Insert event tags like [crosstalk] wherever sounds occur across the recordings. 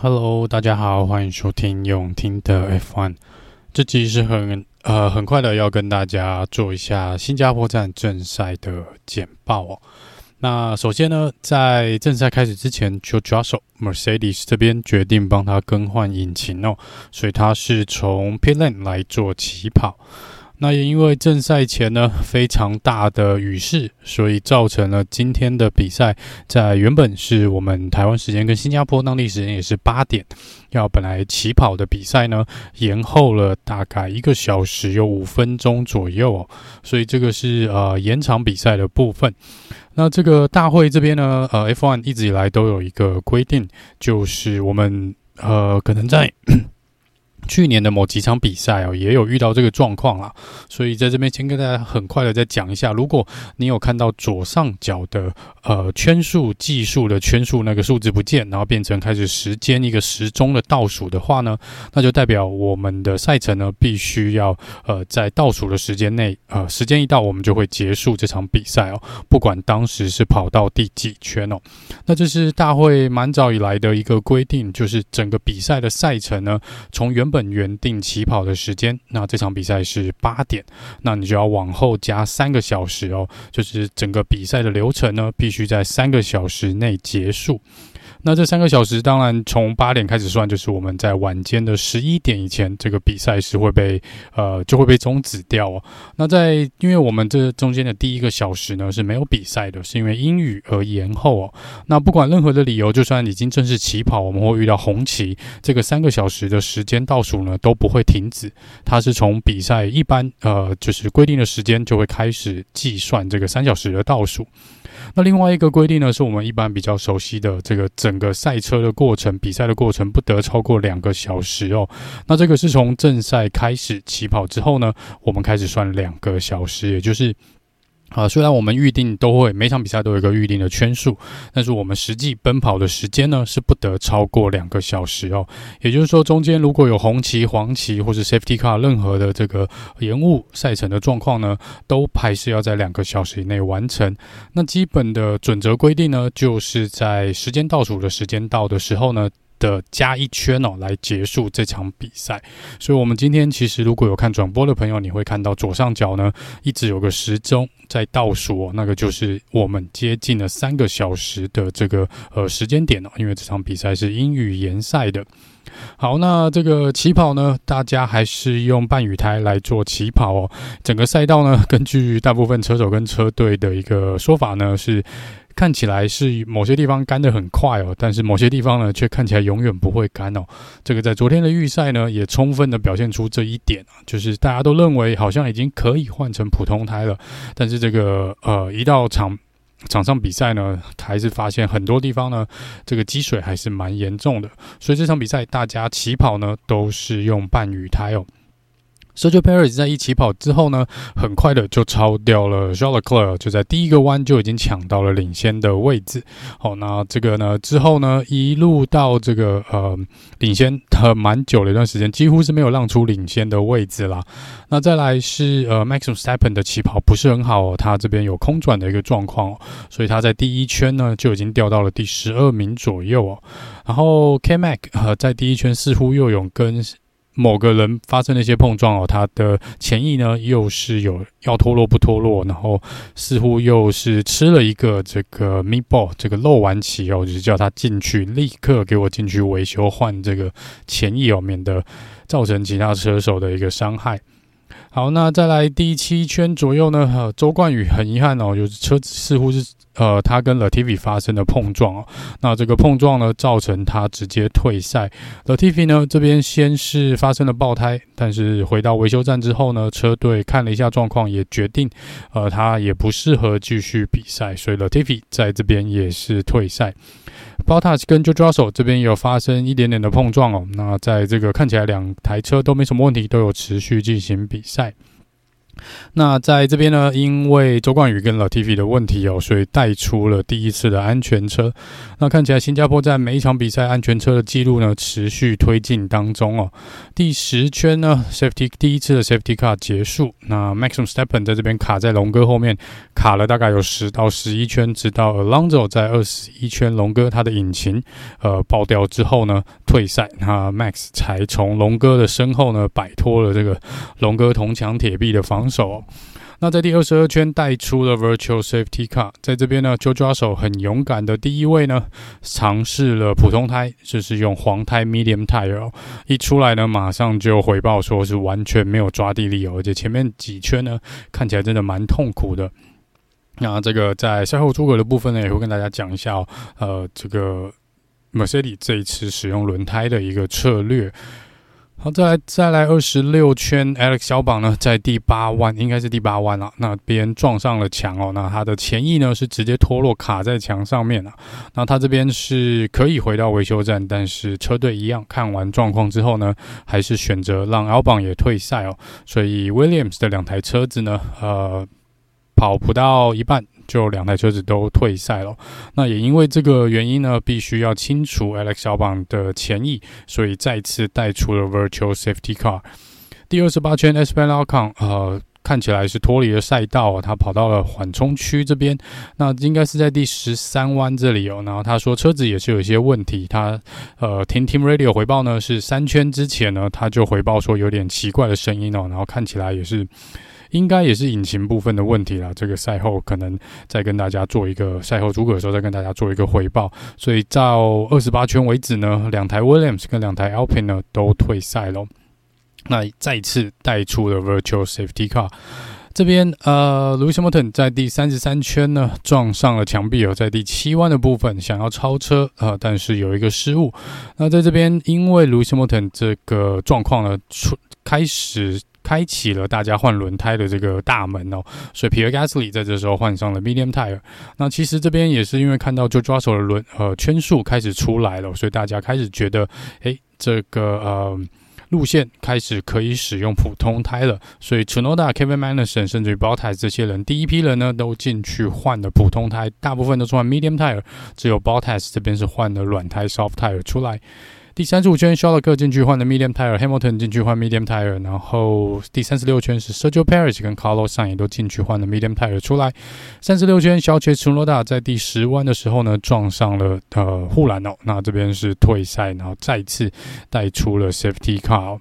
Hello，大家好，欢迎收听永听的 F1。这集是很呃很快的，要跟大家做一下新加坡站正赛的简报哦。那首先呢，在正赛开始之前，George Russell Mercedes 这边决定帮他更换引擎哦，所以他是从 Pit Lane 来做起跑。那也因为正赛前呢，非常大的雨势，所以造成了今天的比赛在原本是我们台湾时间跟新加坡当地时间也是八点要本来起跑的比赛呢，延后了大概一个小时有五分钟左右哦，所以这个是呃延长比赛的部分。那这个大会这边呢，呃，F1 一直以来都有一个规定，就是我们呃可能在。去年的某几场比赛哦，也有遇到这个状况啦，所以在这边先跟大家很快的再讲一下，如果你有看到左上角的呃圈数计数的圈数那个数字不见，然后变成开始时间一个时钟的倒数的话呢，那就代表我们的赛程呢必须要呃在倒数的时间内，呃时间一到我们就会结束这场比赛哦，不管当时是跑到第几圈哦，那这是大会蛮早以来的一个规定，就是整个比赛的赛程呢从原本本原定起跑的时间，那这场比赛是八点，那你就要往后加三个小时哦，就是整个比赛的流程呢，必须在三个小时内结束。那这三个小时，当然从八点开始算，就是我们在晚间的十一点以前，这个比赛是会被呃就会被终止掉哦。那在因为我们这中间的第一个小时呢是没有比赛的，是因为阴雨而延后哦。那不管任何的理由，就算已经正式起跑，我们会遇到红旗，这个三个小时的时间倒数呢都不会停止，它是从比赛一般呃就是规定的时间就会开始计算这个三小时的倒数。那另外一个规定呢，是我们一般比较熟悉的这个整个赛车的过程，比赛的过程不得超过两个小时哦。那这个是从正赛开始起跑之后呢，我们开始算两个小时，也就是。啊，虽然我们预定都会每场比赛都有一个预定的圈数，但是我们实际奔跑的时间呢是不得超过两个小时哦。也就是说，中间如果有红旗、黄旗或是 Safety Car 任何的这个延误赛程的状况呢，都还是要在两个小时以内完成。那基本的准则规定呢，就是在时间倒数的时间到的时候呢。的加一圈哦，来结束这场比赛。所以，我们今天其实如果有看转播的朋友，你会看到左上角呢，一直有个时钟在倒数哦，那个就是我们接近了三个小时的这个呃时间点哦。因为这场比赛是英语延赛的。好，那这个起跑呢，大家还是用半雨胎来做起跑哦。整个赛道呢，根据大部分车手跟车队的一个说法呢，是。看起来是某些地方干得很快哦，但是某些地方呢，却看起来永远不会干哦。这个在昨天的预赛呢，也充分的表现出这一点啊，就是大家都认为好像已经可以换成普通胎了，但是这个呃，一到场场上比赛呢，还是发现很多地方呢，这个积水还是蛮严重的。所以这场比赛大家起跑呢，都是用半雨胎哦。Sergio Perez 在一起跑之后呢，很快的就超掉了 Charles Leclerc，就在第一个弯就已经抢到了领先的位置。好，那这个呢之后呢，一路到这个呃领先呃蛮久的一段时间，几乎是没有让出领先的位置啦。那再来是呃 Max Verstappen 的起跑不是很好哦，他这边有空转的一个状况哦，所以他在第一圈呢就已经掉到了第十二名左右哦。然后 K-Mac 呃在第一圈似乎又有跟某个人发生了一些碰撞哦，他的前翼呢又是有要脱落不脱落，然后似乎又是吃了一个这个 meatball 这个漏完气哦，就是叫他进去，立刻给我进去维修换这个 [laughs] 前翼哦，免得造成其他车手的一个伤害。好，那再来第七圈左右呢，呃，周冠宇很遗憾哦，就是车子似乎是。呃，他跟 Latifi 发生了碰撞哦，那这个碰撞呢，造成他直接退赛。Latifi 呢这边先是发生了爆胎，但是回到维修站之后呢，车队看了一下状况，也决定，呃，他也不适合继续比赛，所以 Latifi 在这边也是退赛。Bottas 跟 George Russell 这边也有发生一点点的碰撞哦，那在这个看起来两台车都没什么问题，都有持续进行比赛。那在这边呢，因为周冠宇跟老 TV 的问题哦，所以带出了第一次的安全车。那看起来新加坡在每一场比赛安全车的记录呢，持续推进当中哦。第十圈呢，Safety 第一次的 Safety Car 结束，那 Max Verstappen 在这边卡在龙哥后面，卡了大概有十到十一圈，直到 Alonso 在二十一圈龙哥他的引擎呃爆掉之后呢，退赛，那 Max 才从龙哥的身后呢摆脱了这个龙哥铜墙铁壁的防守。那在第二十二圈带出了 Virtual Safety Car，在这边呢就抓手很勇敢的第一位呢，尝试了普通胎，就是用黄胎 Medium Tire 哦，一出来呢，马上就回报说是完全没有抓地力哦，而且前面几圈呢，看起来真的蛮痛苦的。那这个在赛后诸葛的部分呢，也会跟大家讲一下哦，呃，这个 Mercedes 这一次使用轮胎的一个策略。好，再来再来二十六圈，Alex 小宝呢，在第八弯，应该是第八弯了，那边撞上了墙哦，那他的前翼呢是直接脱落卡在墙上面了，那他这边是可以回到维修站，但是车队一样看完状况之后呢，还是选择让 Albon 也退赛哦，所以 Williams 的两台车子呢，呃，跑不到一半。就两台车子都退赛了，那也因为这个原因呢，必须要清除 Alex 小榜的前翼，所以再次带出了 Virtual Safety Car。第二十八圈，Esteban Ocon 呃，看起来是脱离了赛道，他跑到了缓冲区这边，那应该是在第十三弯这里哦。然后他说车子也是有一些问题，他呃听 Team Radio 回报呢，是三圈之前呢他就回报说有点奇怪的声音哦，然后看起来也是。应该也是引擎部分的问题啦。这个赛后可能再跟大家做一个赛后诸葛的时候再跟大家做一个回报。所以到二十八圈为止呢，两台 Williams 跟两台 Alpine 呢都退赛了。那再次带出了 Virtual Safety Car。这边呃，Lewis Hamilton 在第三十三圈呢撞上了墙壁，有在第七弯的部分想要超车啊、呃，但是有一个失误。那在这边因为 Lewis Hamilton 这个状况呢出开始。开启了大家换轮胎的这个大门哦，所以 Pierre Gasly 在这时候换上了 Medium Tire。那其实这边也是因为看到就抓手的轮呃圈数开始出来了，所以大家开始觉得，诶，这个呃路线开始可以使用普通胎了。所以 Tsunoda、Kevin Magnussen 甚至于 Bottas 这些人，第一批人呢都进去换了普通胎，大部分都是换 Medium Tire，只有 Bottas 这边是换了软胎 Soft Tire 出来。第三十五圈，肖勒克进去换的 medium tire，Hamilton 进去换 medium tire，然后第三十六圈是 Sergio Perez 跟 Carlos Sainz 也都进去换了 medium tire 出来。三十六圈，小切楚诺达在第十弯的时候呢撞上了呃护栏哦，那这边是退赛，然后再次带出了 safety car。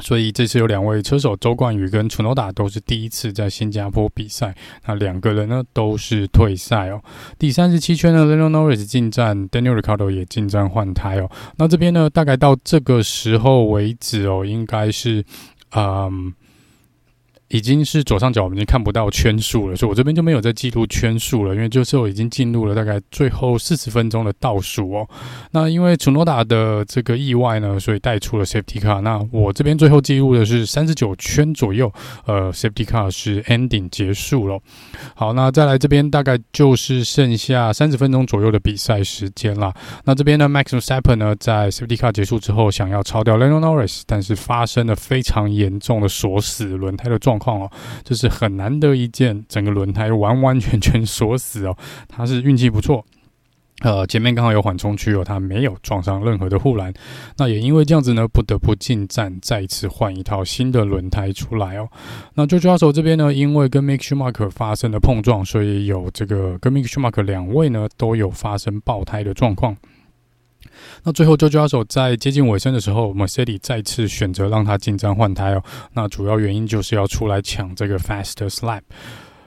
所以这次有两位车手周冠宇跟楚诺达都是第一次在新加坡比赛，那两个人呢都是退赛哦。第三十七圈呢 l e n o Norris 进站，Daniel r i c a r d o 也进站换胎哦。那这边呢，大概到这个时候为止哦，应该是嗯。已经是左上角，我们已经看不到圈数了，所以我这边就没有再记录圈数了，因为就是我已经进入了大概最后四十分钟的倒数哦。那因为楚诺达的这个意外呢，所以带出了 Safety Car。那我这边最后记录的是三十九圈左右，呃，Safety Car 是 Ending 结束了。好，那再来这边大概就是剩下三十分钟左右的比赛时间了。那这边呢，Max Verstappen 呢在 Safety Car 结束之后想要超掉 Lando Norris，但是发生了非常严重的锁死轮胎的状。状况哦，就是很难得一见，整个轮胎完完全全锁死哦。他是运气不错，呃，前面刚好有缓冲区哦，他没有撞上任何的护栏。那也因为这样子呢，不得不进站，再次换一套新的轮胎出来哦。那 George Russell 这边呢，因为跟 Mick Schumacher 发生了碰撞，所以有这个跟 Mick Schumacher 两位呢都有发生爆胎的状况。那最后 jojo 在接近尾声的时候，Mercedes 再次选择让他进站换胎哦。那主要原因就是要出来抢这个 Fast Slap。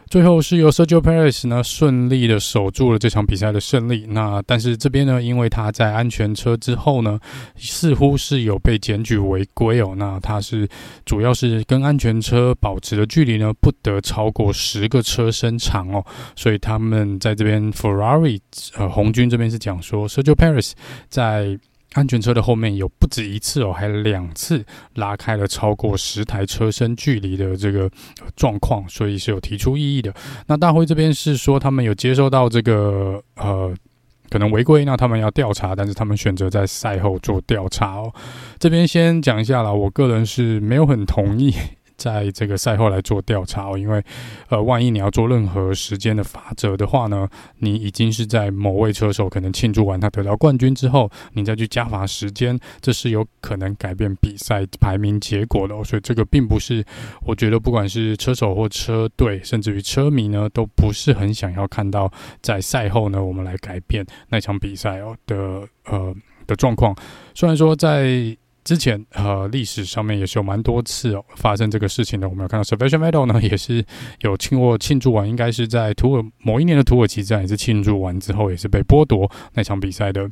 最后是由 Sergio Perez 呢顺利的守住了这场比赛的胜利。那但是这边呢，因为他在安全车之后呢，似乎是有被检举违规哦。那他是主要是跟安全车保持的距离呢，不得超过十个车身长哦。所以他们在这边 Ferrari 呃红军这边是讲说 Sergio Perez 在。安全车的后面有不止一次哦，还两次拉开了超过十台车身距离的这个状况，所以是有提出异议的。那大会这边是说他们有接收到这个呃可能违规，那他们要调查，但是他们选择在赛后做调查哦。这边先讲一下啦，我个人是没有很同意。在这个赛后来做调查哦，因为呃，万一你要做任何时间的法则的话呢，你已经是在某位车手可能庆祝完他得到冠军之后，你再去加罚时间，这是有可能改变比赛排名结果的哦。所以这个并不是，我觉得不管是车手或车队，甚至于车迷呢，都不是很想要看到在赛后呢，我们来改变那场比赛哦的呃的状况。虽然说在之前呃历史上面也是有蛮多次哦发生这个事情的，我们有看到 Sebastian Vettel 呢也是有庆过庆祝完，应该是在土耳某一年的土耳其站也是庆祝完之后也是被剥夺那场比赛的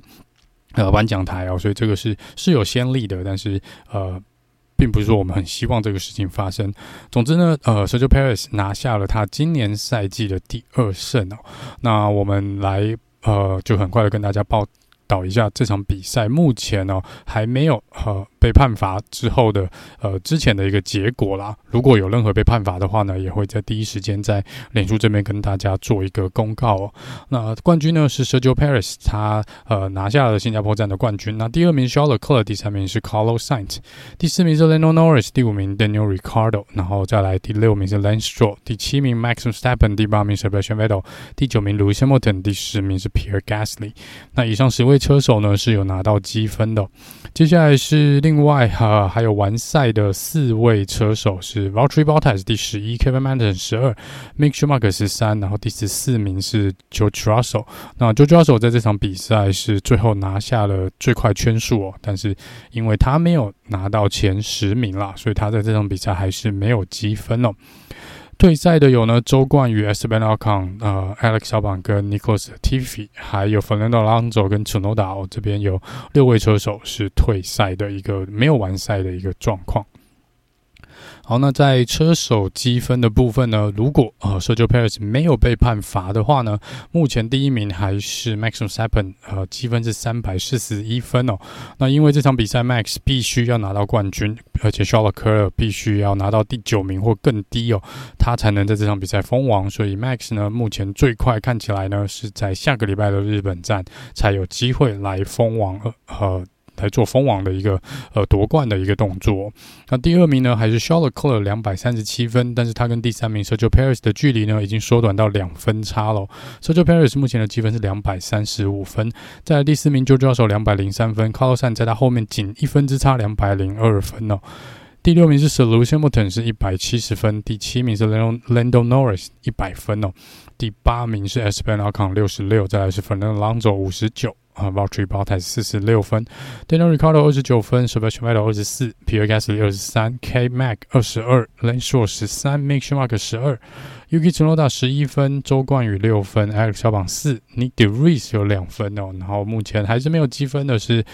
呃颁奖台哦，所以这个是是有先例的，但是呃并不是说我们很希望这个事情发生。总之呢，呃，Sergio Perez 拿下了他今年赛季的第二胜哦，那我们来呃就很快的跟大家报导一下这场比赛，目前呢、还没有呃。被判罚之后的呃之前的一个结果啦。如果有任何被判罚的话呢，也会在第一时间在脸书这边跟大家做一个公告、哦。那冠军呢是 Sergio p a r i s 他呃拿下了新加坡站的冠军。那第二名 s h a r l e c l e r 第三名是 Carlos Sainz，第四名是 l e n o Norris，第五名 Daniel r i c a r d o 然后再来第六名是 Lance Stroll，第七名 Max s t e p p e n 第八名 Sebastian Vettel，第九名 l o u i s Hamilton，第十名是 Pierre Gasly。那以上十位车手呢是有拿到积分的。接下来是另。另外哈、还有完赛的四位车手是 valtry Bottas 第十一，Kevin Madsen 十二，Mick Schumacher 十三，然后第十四名是 George Russell。那 George Russell 在这场比赛是最后拿下了最快圈数哦，但是因为他没有拿到前十名啦，所以他在这场比赛还是没有积分哦。退赛的有呢，周冠宇、Sven Alcon、呃、Alex 小榜跟 Nicholas Tiffi，还有 Fernando l o n z o 跟 Chunoda 这边有六位车手是退赛的一个没有完赛的一个状况。好，那在车手积分的部分呢，如果呃 Sergio Perez 没有被判罚的话呢，目前第一名还是 Max Verstappen，呃，积分是三百四十一分哦。那因为这场比赛 Max 必须要拿到冠军，而且 Charles Leclerc 必须要拿到第九名或更低哦，他才能在这场比赛封王。所以 Max 呢，目前最快看起来呢，是在下个礼拜的日本站才有机会来封王，呃。呃来做封王的一个呃夺冠的一个动作。那第二名呢，还是 Charles Leclerc 两百三十七分，但是他跟第三名 Sergio Paris 的距离呢已经缩短到两分差了。Sergio Paris 目前的积分是两百三十五分，在第四名 George Russell 两百零三分，Carlos s a n 在他后面仅一分之差两百零二分哦。第六名是 Sir Lewis Hamilton 是一百七十分，第七名是 Lando Norris 一百分哦，第八名是 Espen Alcon 六十六，再来是 Fernando Alonso 五十九。啊，Valtteri Bottas 四十六分，Daniel Ricardo 二十九分，Sebastian Vettel 二十四，Pierre Gasly 二十三，K Mac 二十二，Lance s h o r 十三，Mick Schumacher 十二，Yuki Tsunoda 十一分，周冠宇六分，Alex 小榜四，Nick De Vries 有两分哦，然后目前还是没有积分的是。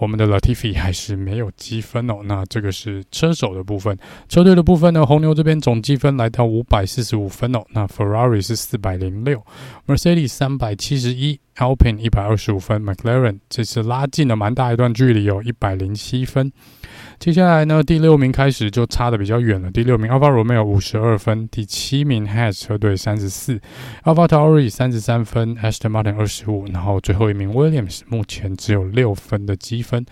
我们的 Latifi 还是没有积分哦。那这个是车手的部分，车队的部分呢？红牛这边总积分来到五百四十五分哦。那 Ferrari 是四百零六，Mercedes 三百七十一，Alpine 一百二十五分，McLaren 这次拉近了蛮大一段距离，有一百零七分。接下来呢，第六名开始就差得比较远了。第六名，Alfa Romeo 五十二分，第七名 h a s 车队三十四，AlphaTauri 三十三分，Aston Martin 二十五，然后最后一名 Williams 目前只有六分的积分。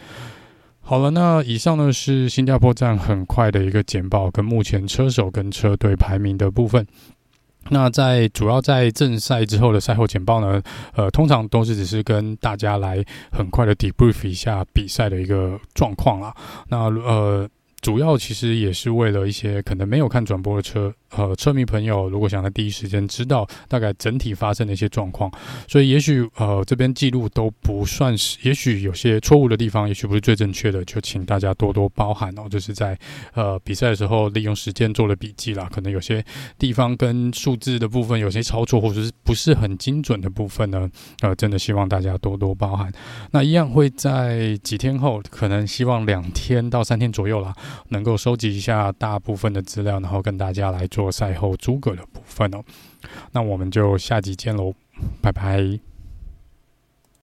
好了，那以上呢是新加坡站很快的一个简报，跟目前车手跟车队排名的部分。那在主要在正赛之后的赛后简报呢，呃，通常都是只是跟大家来很快的 debrief 一下比赛的一个状况啦。那呃，主要其实也是为了一些可能没有看转播的车。呃，车迷朋友如果想在第一时间知道大概整体发生的一些状况，所以也许呃这边记录都不算是，也许有些错误的地方，也许不是最正确的，就请大家多多包涵哦。就是在呃比赛的时候利用时间做了笔记啦，可能有些地方跟数字的部分有些操作或者是不是很精准的部分呢，呃，真的希望大家多多包涵。那一样会在几天后，可能希望两天到三天左右啦，能够收集一下大部分的资料，然后跟大家来做赛后诸葛的部分哦，那我们就下集见喽，拜拜。